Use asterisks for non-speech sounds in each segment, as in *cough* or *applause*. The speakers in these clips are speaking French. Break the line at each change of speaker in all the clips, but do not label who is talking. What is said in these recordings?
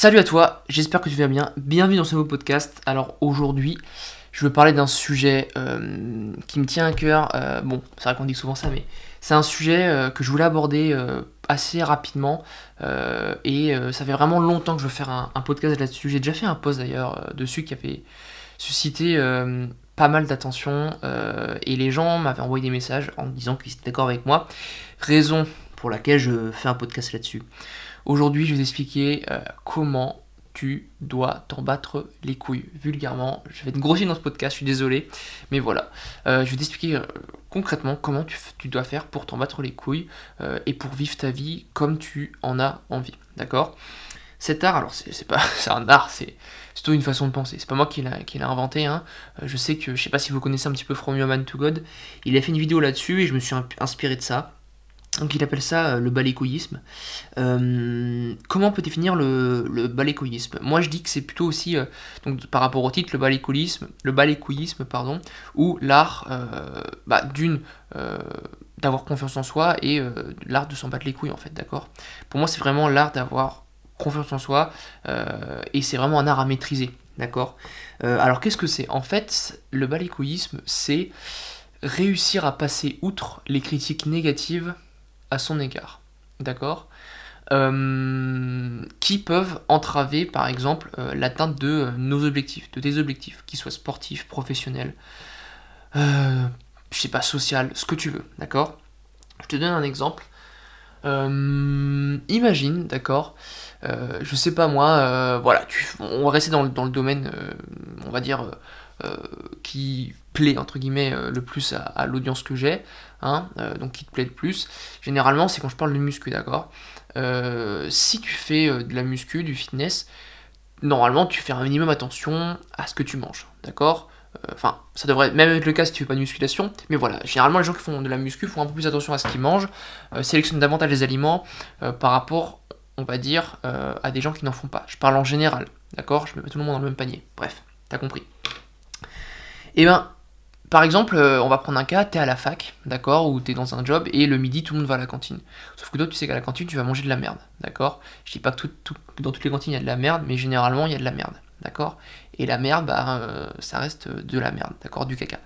Salut à toi, j'espère que tu vas bien. Bienvenue dans ce nouveau podcast. Alors aujourd'hui, je veux parler d'un sujet euh, qui me tient à cœur. Euh, bon, c'est vrai qu'on dit souvent ça, mais c'est un sujet euh, que je voulais aborder assez rapidement. et ça fait vraiment longtemps que je veux faire un, un podcast là-dessus. J'ai déjà fait un post d'ailleurs dessus qui avait suscité pas mal d'attention. et les gens m'avaient envoyé des messages en me disant qu'ils étaient d'accord avec moi. Raison pour laquelle je fais un podcast là-dessus. Aujourd'hui, je vais t'expliquer euh, comment tu dois t'en battre les couilles, vulgairement. Je vais te grossir dans ce podcast, je suis désolé, mais voilà. Euh, je vais t'expliquer euh, concrètement comment tu, dois faire pour t'en battre les couilles et pour vivre ta vie comme tu en as envie, d'accord? Cet art, alors c'est pas *laughs* c'est un art, c'est plutôt une façon de penser. C'est pas moi qui l'ai inventé. Hein. Je sais que, je sais pas si vous connaissez un petit peu From Human to God, il a fait une vidéo là-dessus et je me suis inspiré de ça. Donc il appelle ça euh, le balécoïsme. Euh, comment on peut définir le, le balécoïsme? Moi je dis que c'est plutôt aussi, euh, par rapport au titre, le balécoïsme, le pardon, ou l'art bah, d'une d'avoir confiance en soi et l'art de s'en battre les couilles en fait, d'accord? Pour moi c'est vraiment l'art d'avoir confiance en soi et c'est vraiment un art à maîtriser, d'accord? Alors qu'est-ce que c'est? En fait, le balécoïsme c'est réussir à passer outre les critiques négatives à son égard. D'accord? Euh, qui peuvent entraver par exemple euh, l'atteinte de euh, nos objectifs, de tes objectifs, qu'ils soient sportifs, professionnels, je sais pas, social, ce que tu veux, d'accord? Je te donne un exemple. imagine, d'accord? Je sais pas moi, voilà, on va rester dans le domaine, on va dire, qui entre guillemets le plus à l'audience que j'ai. Hein, euh, donc qui te plaît le plus. Généralement, c'est quand je parle de muscu, d'accord? Euh, Si tu fais euh, de la muscu, du fitness, normalement, tu fais un minimum attention à ce que tu manges, d'accord? Enfin, ça devrait même être le cas si tu fais pas de musculation, mais voilà, généralement les gens qui font de la muscu font un peu plus attention à ce qu'ils mangent, sélectionnent davantage les aliments par rapport, on va dire, à des gens qui n'en font pas. Je parle en général, d'accord? Je mets tout le monde dans le même panier. Bref, t'as compris. Et eh ben, par exemple, euh, on va prendre un cas, t'es à la fac, d'accord, ou t'es dans un job, et le midi, tout le monde va à la cantine. Sauf que toi, tu sais qu'à la cantine, tu vas manger de la merde, d'accord? Je dis pas que dans toutes les cantines, il y a de la merde, mais généralement, il y a de la merde, d'accord? Et la merde, bah, euh, ça reste de la merde, d'accord Du caca.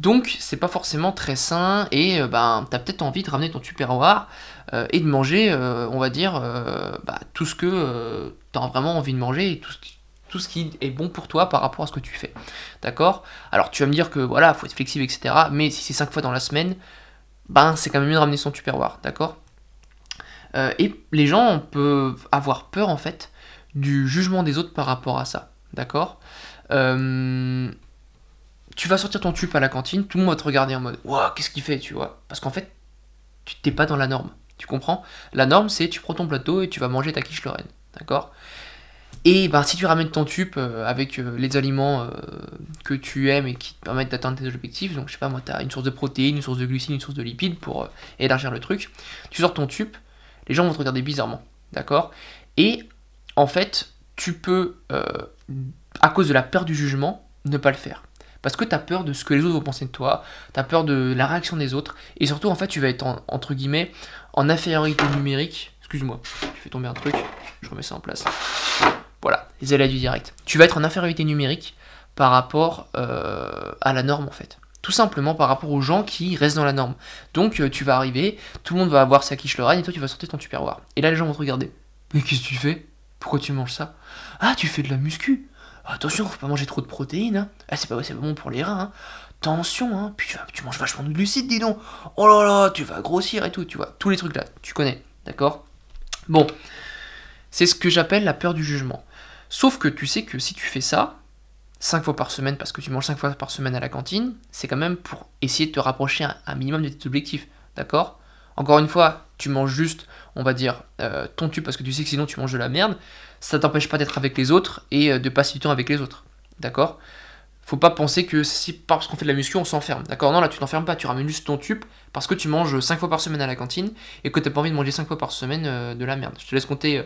Donc, c'est pas forcément très sain, et euh, bah, t'as peut-être envie de ramener ton tupperware et de manger, on va dire, bah, tout ce que t'as vraiment envie de manger, et tout ce ce qui est bon pour toi par rapport à ce que tu fais. D'accord? Alors tu vas me dire que voilà, faut être flexible, etc. Mais si c'est 5 fois dans la semaine, ben c'est quand même mieux de ramener son tupperware, d'accord? Euh, Et les gens peuvent avoir peur en fait du jugement des autres par rapport à ça, d'accord? Euh, Tu vas sortir ton tube à la cantine, tout le monde va te regarder en mode Waouh, qu'est-ce qu'il fait, tu vois? Parce qu'en fait, tu t'es pas dans la norme, tu comprends? La norme c'est tu prends ton plateau et tu vas manger ta quiche Lorraine, d'accord? Et ben, si tu ramènes ton tube euh, avec euh, les aliments euh, que tu aimes et qui te permettent d'atteindre tes objectifs, donc je sais pas moi, tu as une source de protéines, une source de glucides, une source de lipides pour élargir le truc, tu sors ton tube, les gens vont te regarder bizarrement, d'accord? Et en fait, tu peux, à cause de la peur du jugement, ne pas le faire. Parce que tu as peur de ce que les autres vont penser de toi, tu as peur de la réaction des autres, et surtout en fait tu vas être entre guillemets en infériorité numérique. Excuse-moi, je fais tomber un truc, je remets ça en place. Voilà, les aléas du direct. Tu vas être en infériorité numérique par rapport euh, à la norme en fait. Tout simplement par rapport aux gens qui restent dans la norme. Donc euh, tu vas arriver, tout le monde va avoir sa quiche Lorraine et toi tu vas sortir ton tupperware. Et là les gens vont te regarder. Mais qu'est-ce que tu fais? Pourquoi tu manges ça? Ah tu fais de la muscu Attention, faut pas manger trop de protéines. Hein. Ah c'est pas, bon pour les reins. Hein. Attention, hein. Puis tu, tu manges vachement de glucides, dis donc. Oh là là, tu vas grossir et tout, tu vois. Tous les trucs là, tu connais, d'accord? Bon, c'est ce que j'appelle la peur du jugement. Sauf que tu sais que si tu fais ça, 5 fois par semaine, parce que tu manges 5 fois par semaine à la cantine, c'est quand même pour essayer de te rapprocher un, minimum de tes objectifs. D'accord? Encore une fois, tu manges juste, on va dire, euh, ton tube parce que tu sais que sinon tu manges de la merde. Ça t'empêche pas d'être avec les autres et euh, de passer du temps avec les autres. D'accord? Faut pas penser que si parce qu'on fait de la muscu, on s'enferme. D'accord? Non, là tu t'enfermes pas, tu ramènes juste ton tube parce que tu manges 5 fois par semaine à la cantine et que tu n'as pas envie de manger 5 fois par semaine euh, de la merde. Je te laisse compter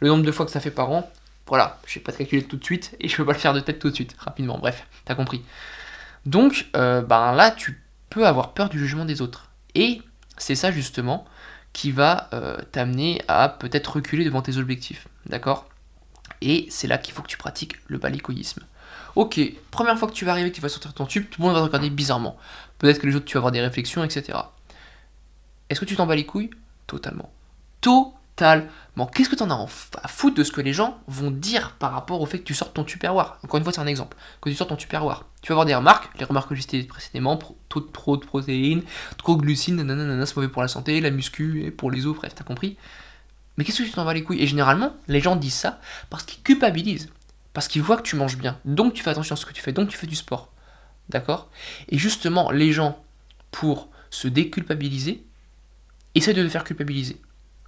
le nombre de fois que ça fait par an voilà, je vais pas te calculer tout de suite et je peux pas le faire de tête tout de suite, rapidement. Bref, t'as compris. Donc, euh, ben là, tu peux avoir peur du jugement des autres. Et c'est ça justement qui va euh, t'amener à peut-être reculer devant tes objectifs. D'accord? Et c'est là qu'il faut que tu pratiques le balécoïsme. Ok, première fois que tu vas arriver, que tu vas sortir ton tube, tout le monde va te regarder bizarrement. Peut-être que les autres, tu vas avoir des réflexions, etc. Est-ce que tu t'en bats les couilles? Totalement. Totalement. Qu'est-ce que tu en as à foutre de ce que les gens vont dire par rapport au fait que tu sortes ton tupperware? Encore une fois, c'est un exemple. Quand tu sors ton tupperware, tu vas avoir des remarques, les remarques que j'ai citées précédemment, trop, de protéines, trop de glucides, nanana, c'est mauvais pour la santé, la muscu, et pour les os, bref, t'as compris? Mais qu'est-ce que tu t'en bats les couilles? Et généralement, les gens disent ça parce qu'ils culpabilisent. Parce qu'ils voient que tu manges bien. Donc tu fais attention à ce que tu fais. Donc tu fais du sport. D'accord? Et justement, les gens, pour se déculpabiliser, essayent de te faire culpabiliser.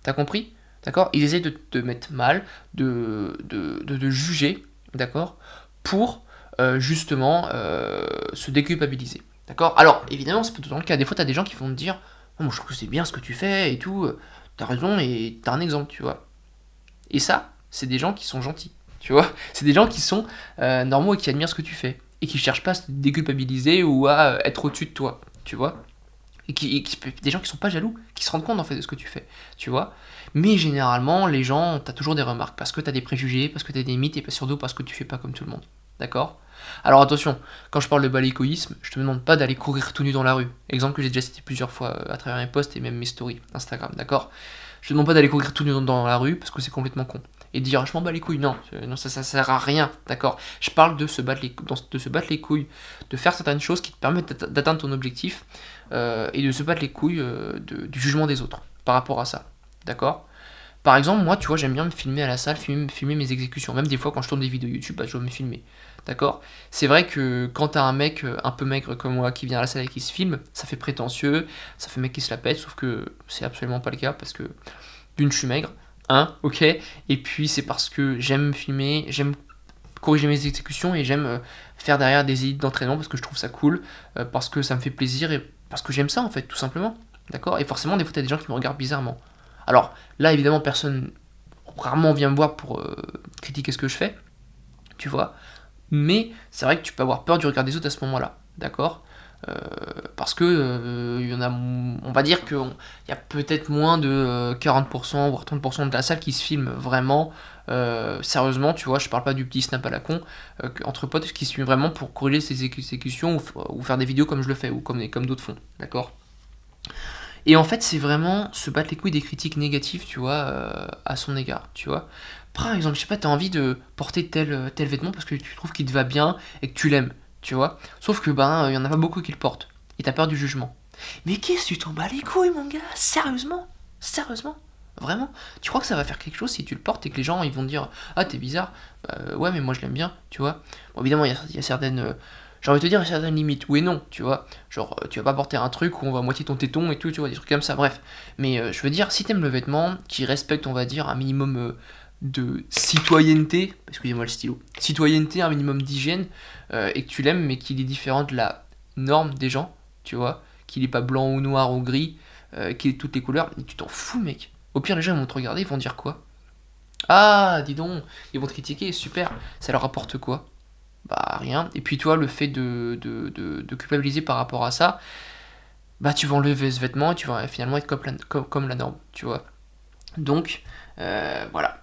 T'as compris? D'accord? Ils essayent de te mettre mal, de, de, de, juger, d'accord? Pour euh, justement euh, se déculpabiliser. D'accord? Alors, évidemment, c'est pas tout le cas. Des fois, t'as des gens qui vont te dire oh, Moi, je trouve que c'est bien ce que tu fais et tout. T'as raison et t'as un exemple, tu vois. Et ça, c'est des gens qui sont gentils, tu vois. *laughs* C'est des gens qui sont euh, normaux et qui admirent ce que tu fais. Et qui cherchent pas à se déculpabiliser ou à être au-dessus de toi, tu vois et qui, des gens qui sont pas jaloux, qui se rendent compte en fait de ce que tu fais, tu vois. Mais généralement, les gens, tu as toujours des remarques parce que tu as des préjugés, parce que tu as des mythes et surtout parce que tu fais pas comme tout le monde. D'accord? Alors attention, quand je parle de balécoïsme, je te demande pas d'aller courir tout nu dans la rue. Exemple que j'ai déjà cité plusieurs fois euh, à travers mes posts et même mes stories Instagram, d'accord? Je te demande pas d'aller courir tout nu dans la rue parce que c'est complètement con et dire je m'en bats les couilles. Non, non ça, sert à rien, d'accord? Je parle de se, battre les, de se battre les couilles, de faire certaines choses qui te permettent d'atteindre ton objectif euh, et de se battre les couilles euh, du jugement des autres par rapport à ça, d'accord? Par exemple, moi, tu vois, j'aime bien me filmer à la salle, filmer, filmer, mes exécutions. Même des fois, quand je tourne des vidéos YouTube, bah, je dois me filmer. D'accord? C'est vrai que quand t'as un mec euh, un peu maigre comme moi qui vient à la salle et qui se filme, ça fait prétentieux, ça fait mec qui se la pète, sauf que c'est absolument pas le cas parce que d'une, je suis maigre, Hein, ok? Et puis c'est parce que j'aime filmer, j'aime corriger mes exécutions et j'aime euh, faire derrière des édits d'entraînement parce que je trouve ça cool, euh, parce que ça me fait plaisir et parce que j'aime ça en fait, tout simplement. D'accord? Et forcément, des fois, t'as des gens qui me regardent bizarrement. Alors là, évidemment, personne rarement vient me voir pour euh, critiquer ce que je fais, tu vois. Mais c'est vrai que tu peux avoir peur du regard des autres à ce moment-là. D'accord? Euh, parce que euh, on va dire qu'il y a peut-être moins de 40% euh, voire 30% de la salle qui se filme vraiment sérieusement, tu vois, je parle pas du petit snap à la con, entre potes qui se filment vraiment pour corriger ses exécutions ou, faire des vidéos comme je le fais ou comme d'autres font, d'accord? Et en fait, c'est vraiment se battre les couilles des critiques négatives, tu vois, à son égard, tu vois. Par exemple, je sais pas, tu as envie de porter tel, tel vêtement parce que tu trouves qu'il te va bien et que tu l'aimes tu vois. Sauf que ben, il y en a pas beaucoup qui le portent. Et t'as peur du jugement. Mais qu'est-ce que tu t'en bats les couilles, mon gars? Sérieusement? Sérieusement? Vraiment? Tu crois que ça va faire quelque chose si tu le portes et que les gens ils vont dire Ah, t'es bizarre bah, Ouais, mais moi je l'aime bien, tu vois. Bon, évidemment, il y, a certaines. Euh, j'ai envie de te dire, certaines limites. Oui et non, tu vois. Genre, euh, tu vas pas porter un truc où on va moitié ton téton et tout, tu vois, des trucs comme ça, bref. Mais euh, je veux dire, si t'aimes le vêtement qui respecte, on va dire, un minimum de citoyenneté, excusez-moi le stylo, citoyenneté, un minimum d'hygiène, euh, et que tu l'aimes, mais qu'il est différent de la norme des gens, tu vois, qu'il est pas blanc ou noir ou gris, euh, qu'il est toutes les couleurs, tu t'en fous, mec. Au pire, les gens vont te regarder, ils vont dire quoi? Ah, dis donc, ils vont te critiquer, super, ça leur apporte quoi? Bah, rien. Et puis, toi, le fait de, de, culpabiliser par rapport à ça, bah, tu vas enlever ce vêtement et tu vas finalement être comme la, comme, la norme, tu vois. Donc, euh, voilà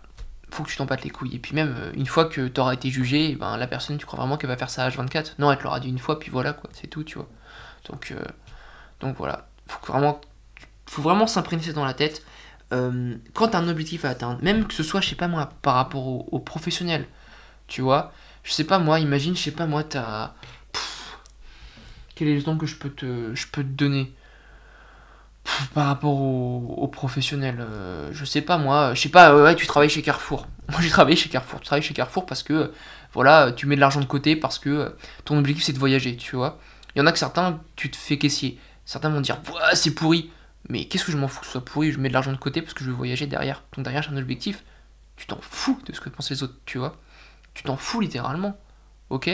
faut que tu t'en battes les couilles. Et puis même, euh, une fois que tu auras été jugé, ben, la personne, tu crois vraiment qu'elle va faire ça H24 Non, elle te l'aura dit une fois, puis voilà, quoi, c'est tout, tu vois. Donc, euh, donc voilà, faut vraiment, faut vraiment s'imprégner dans la tête. Quand tu as un objectif à atteindre, même que ce soit, je sais pas moi, par rapport au, professionnel, tu vois, je sais pas moi, imagine, je sais pas moi, t'as... Quel est le que je peux te, je peux te donner? Par rapport aux, professionnels, euh, je sais pas moi, je sais pas, ouais, tu travailles chez Carrefour. *laughs* Moi j'ai travaillé chez Carrefour, tu travailles chez Carrefour parce que, voilà, tu mets de l'argent de côté parce que ton objectif c'est de voyager, tu vois. Il y en a que certains, tu te fais caissier. Certains vont dire, c'est pourri. Mais qu'est-ce que je m'en fous que ce soit pourri, je mets de l'argent de côté parce que je veux voyager derrière. Donc derrière j'ai un objectif. Tu t'en fous de ce que pensent les autres, tu vois. Tu t'en fous littéralement. Ok?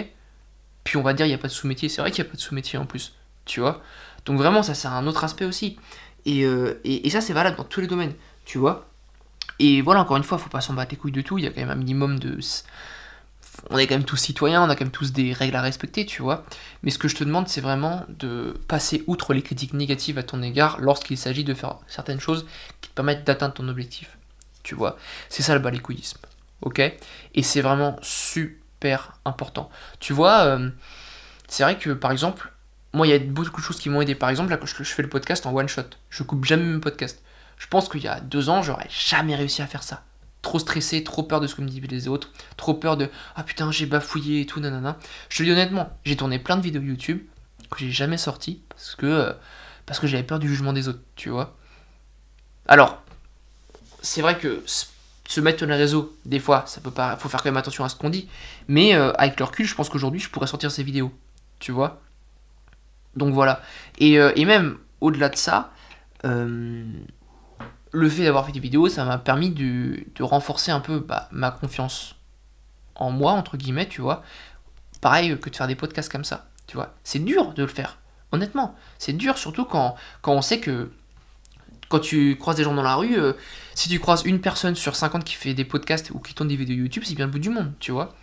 Puis on va dire, il n'y a pas de sous-métier. C'est vrai qu'il n'y a pas de sous-métier en plus, tu vois? Donc vraiment, ça c'est un autre aspect aussi. Euh, et, ça, c'est valable dans tous les domaines, tu vois? Et voilà, encore une fois, faut pas s'en battre les couilles de tout. Il y a quand même un minimum de. On est quand même tous citoyens, on a quand même tous des règles à respecter, tu vois. Mais ce que je te demande, c'est vraiment de passer outre les critiques négatives à ton égard lorsqu'il s'agit de faire certaines choses qui te permettent d'atteindre ton objectif, tu vois? C'est ça le balécouillisme, ok? Et c'est vraiment super important. Tu vois, euh, c'est vrai que par exemple, moi il y a beaucoup de choses qui m'ont aidé. Par exemple, là quand je, fais le podcast en one shot, je coupe jamais mes podcasts. Je pense qu'il y a deux ans, j'aurais jamais réussi à faire ça. Trop stressé, trop peur de ce que me disent les autres, trop peur de ah putain j'ai bafouillé et tout, nanana. Je te dis honnêtement, j'ai tourné plein de vidéos YouTube que j'ai jamais sorties parce que euh, parce que j'avais peur du jugement des autres, tu vois? Alors, c'est vrai que se mettre sur les réseaux, des fois, ça peut pas, faut faire quand même attention à ce qu'on dit. Mais euh, avec le recul, je pense qu'aujourd'hui, je pourrais sortir ces vidéos, tu vois? Donc voilà. Et, euh, même au-delà de ça, euh, le fait d'avoir fait des vidéos, ça m'a permis de, renforcer un peu bah, ma confiance en moi, entre guillemets, tu vois. Pareil que de faire des podcasts comme ça, tu vois. C'est dur de le faire, honnêtement. C'est dur, surtout quand, quand on sait que quand tu croises des gens dans la rue, euh, si tu croises une personne sur 50 qui fait des podcasts ou qui tourne des vidéos YouTube, c'est bien le bout du monde, tu vois.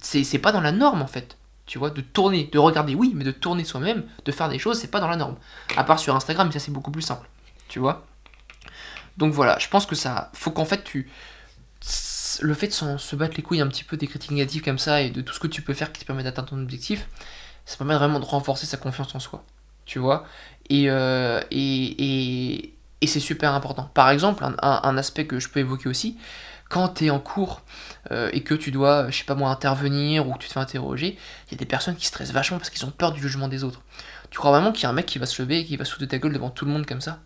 C'est pas dans la norme en fait, tu vois, de tourner, de regarder, oui, mais de tourner soi-même, de faire des choses, c'est pas dans la norme. À part sur Instagram, ça c'est beaucoup plus simple, tu vois. Donc voilà, je pense que ça, faut qu'en fait tu, le fait de se battre les couilles un petit peu des critiques négatives comme ça et de tout ce que tu peux faire qui te permet d'atteindre ton objectif, ça permet vraiment de renforcer sa confiance en soi, tu vois. et, euh, et c'est super important. Par exemple, un, aspect que je peux évoquer aussi, quand tu es en cours euh, et que tu dois, je sais pas moi, intervenir ou que tu te fais interroger, il y a des personnes qui stressent vachement parce qu'ils ont peur du jugement des autres. Tu crois vraiment qu'il y a un mec qui va se lever et qui va de ta gueule devant tout le monde comme ça?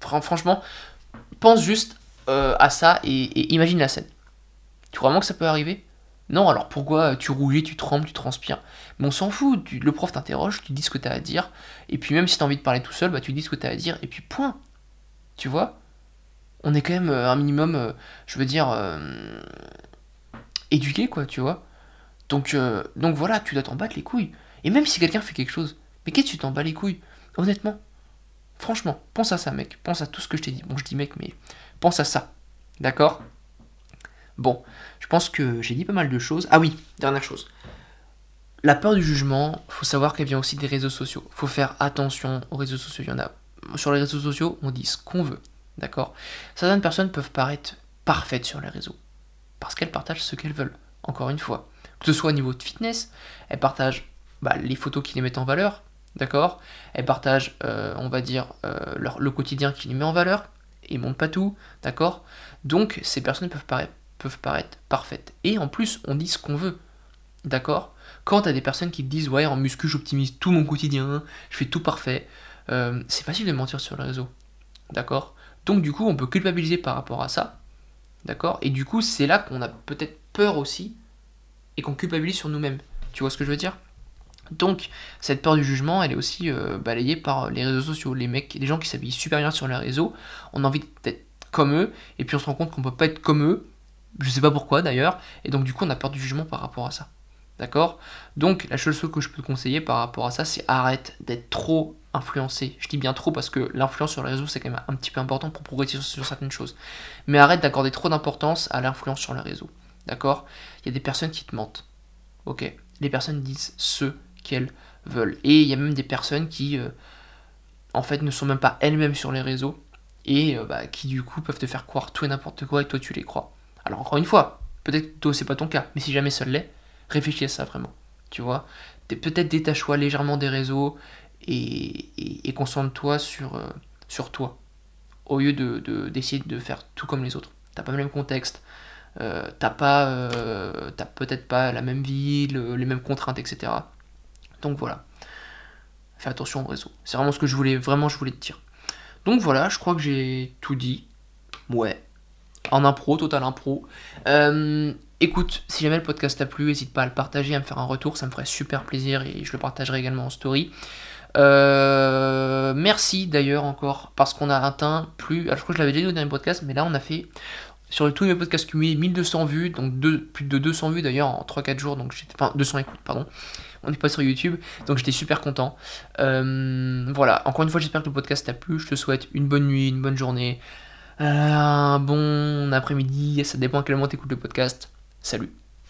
Franchement, pense juste euh, à ça et, imagine la scène. Tu crois vraiment que ça peut arriver? Non, alors pourquoi tu rougis, tu trembles, tu transpires? Mais on s'en fout, le prof t'interroge, tu dis ce que tu as à dire, et puis même si tu envie de parler tout seul, bah tu dis ce que tu as à dire, et puis point. Tu vois On est quand même euh, un minimum, euh, je veux dire, euh, éduqué, quoi, tu vois donc, donc voilà, tu dois t'en battre les couilles. Et même si quelqu'un fait quelque chose, mais qu'est-ce que tu t'en bats les couilles? Honnêtement, franchement, pense à ça, mec. Pense à tout ce que je t'ai dit. Bon, je dis mec, mais pense à ça. D'accord? Bon, je pense que j'ai dit pas mal de choses. Ah oui, dernière chose. La peur du jugement, faut savoir qu'elle vient aussi des réseaux sociaux. Faut faire attention aux réseaux sociaux. Il y en a sur les réseaux sociaux, on dit ce qu'on veut. D'accord? Certaines personnes peuvent paraître parfaites sur les réseaux. Parce qu'elles partagent ce qu'elles veulent. Encore une fois. Que ce soit au niveau de fitness, elles partagent bah, les photos qui les mettent en valeur. D'accord? Elles partagent, euh, on va dire, euh, le quotidien qui les met en valeur. Et montrent pas tout. D'accord? Donc, ces personnes peuvent paraître, parfaites. Et en plus, on dit ce qu'on veut. D'accord? Quand t'as des personnes qui te disent, ouais, en muscu, j'optimise tout mon quotidien, je fais tout parfait. Euh, c'est facile de mentir sur le réseau. D'accord? Donc du coup, on peut culpabiliser par rapport à ça. D'accord? Et du coup, c'est là qu'on a peut-être peur aussi et qu'on culpabilise sur nous-mêmes. Tu vois ce que je veux dire? Donc, cette peur du jugement, elle est aussi euh, balayée par les réseaux sociaux. Les mecs, les gens qui s'habillent super bien sur les réseaux, on a envie d'être comme eux, et puis on se rend compte qu'on peut pas être comme eux, je sais pas pourquoi d'ailleurs, et donc du coup on a peur du jugement par rapport à ça. D'accord? Donc la seule chose que je peux te conseiller par rapport à ça, c'est arrête d'être trop influencé. Je dis bien trop parce que l'influence sur les réseaux, c'est quand même un petit peu important pour progresser sur, certaines choses. Mais arrête d'accorder trop d'importance à l'influence sur les réseaux. D'accord? Il y a des personnes qui te mentent. Ok? Les personnes disent ce qu'elles veulent. Et il y a même des personnes qui, euh, en fait, ne sont même pas elles-mêmes sur les réseaux et euh, bah, qui, du coup, peuvent te faire croire tout et n'importe quoi et toi, tu les crois. Alors, encore une fois, peut-être que toi, c'est pas ton cas, mais si jamais ça l'est, réfléchis à ça vraiment. Tu vois? Peut-être détache-toi légèrement des réseaux et, concentre-toi sur, euh, sur toi, au lieu d'essayer de, de, faire tout comme les autres. T'as pas le même contexte, euh, t'as euh, peut-être pas la même vie, les mêmes contraintes, etc. Donc voilà, fais attention au réseau. C'est vraiment ce que je voulais, vraiment je voulais te dire. Donc voilà, je crois que j'ai tout dit. Ouais, en impro, total impro. écoute, si jamais le podcast t'a plu, n'hésite pas à le partager, à me faire un retour, ça me ferait super plaisir et je le partagerai également en story. Euh, merci d'ailleurs encore parce qu'on a atteint plus. Alors je crois que je l'avais déjà dit au dernier podcast, mais là on a fait sur tous mes podcasts cumulés 1200 vues, donc plus de 200 vues d'ailleurs en 3-4 jours, donc j'étais. Enfin 200 écoutes, pardon. On n'est pas sur YouTube, donc j'étais super content. Euh, voilà, encore une fois, j'espère que le podcast t'a plu. Je te souhaite une bonne nuit, une bonne journée, euh, un bon après-midi. Ça dépend à quel moment tu écoutes le podcast. Salut.